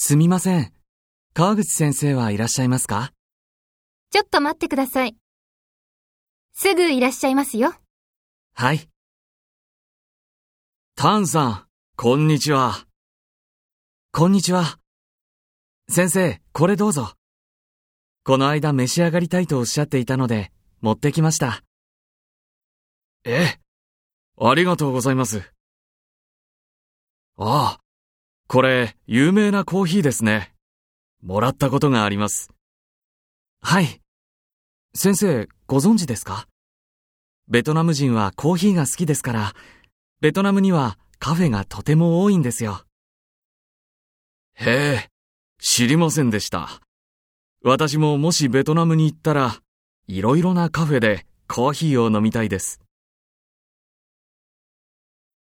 すみません。川口先生はいらっしゃいますか？ちょっと待ってください。すぐいらっしゃいますよ。はい。タンさん、こんにちは。こんにちは。先生、これどうぞ。この間召し上がりたいとおっしゃっていたので、持ってきました。え、ありがとうございます。ああ、これ、有名なコーヒーですね。もらったことがあります。はい。先生、ご存知ですか？ベトナム人はコーヒーが好きですから、ベトナムにはカフェがとても多いんですよ。へえ、知りませんでした。私ももしベトナムに行ったら、いろいろなカフェでコーヒーを飲みたいです。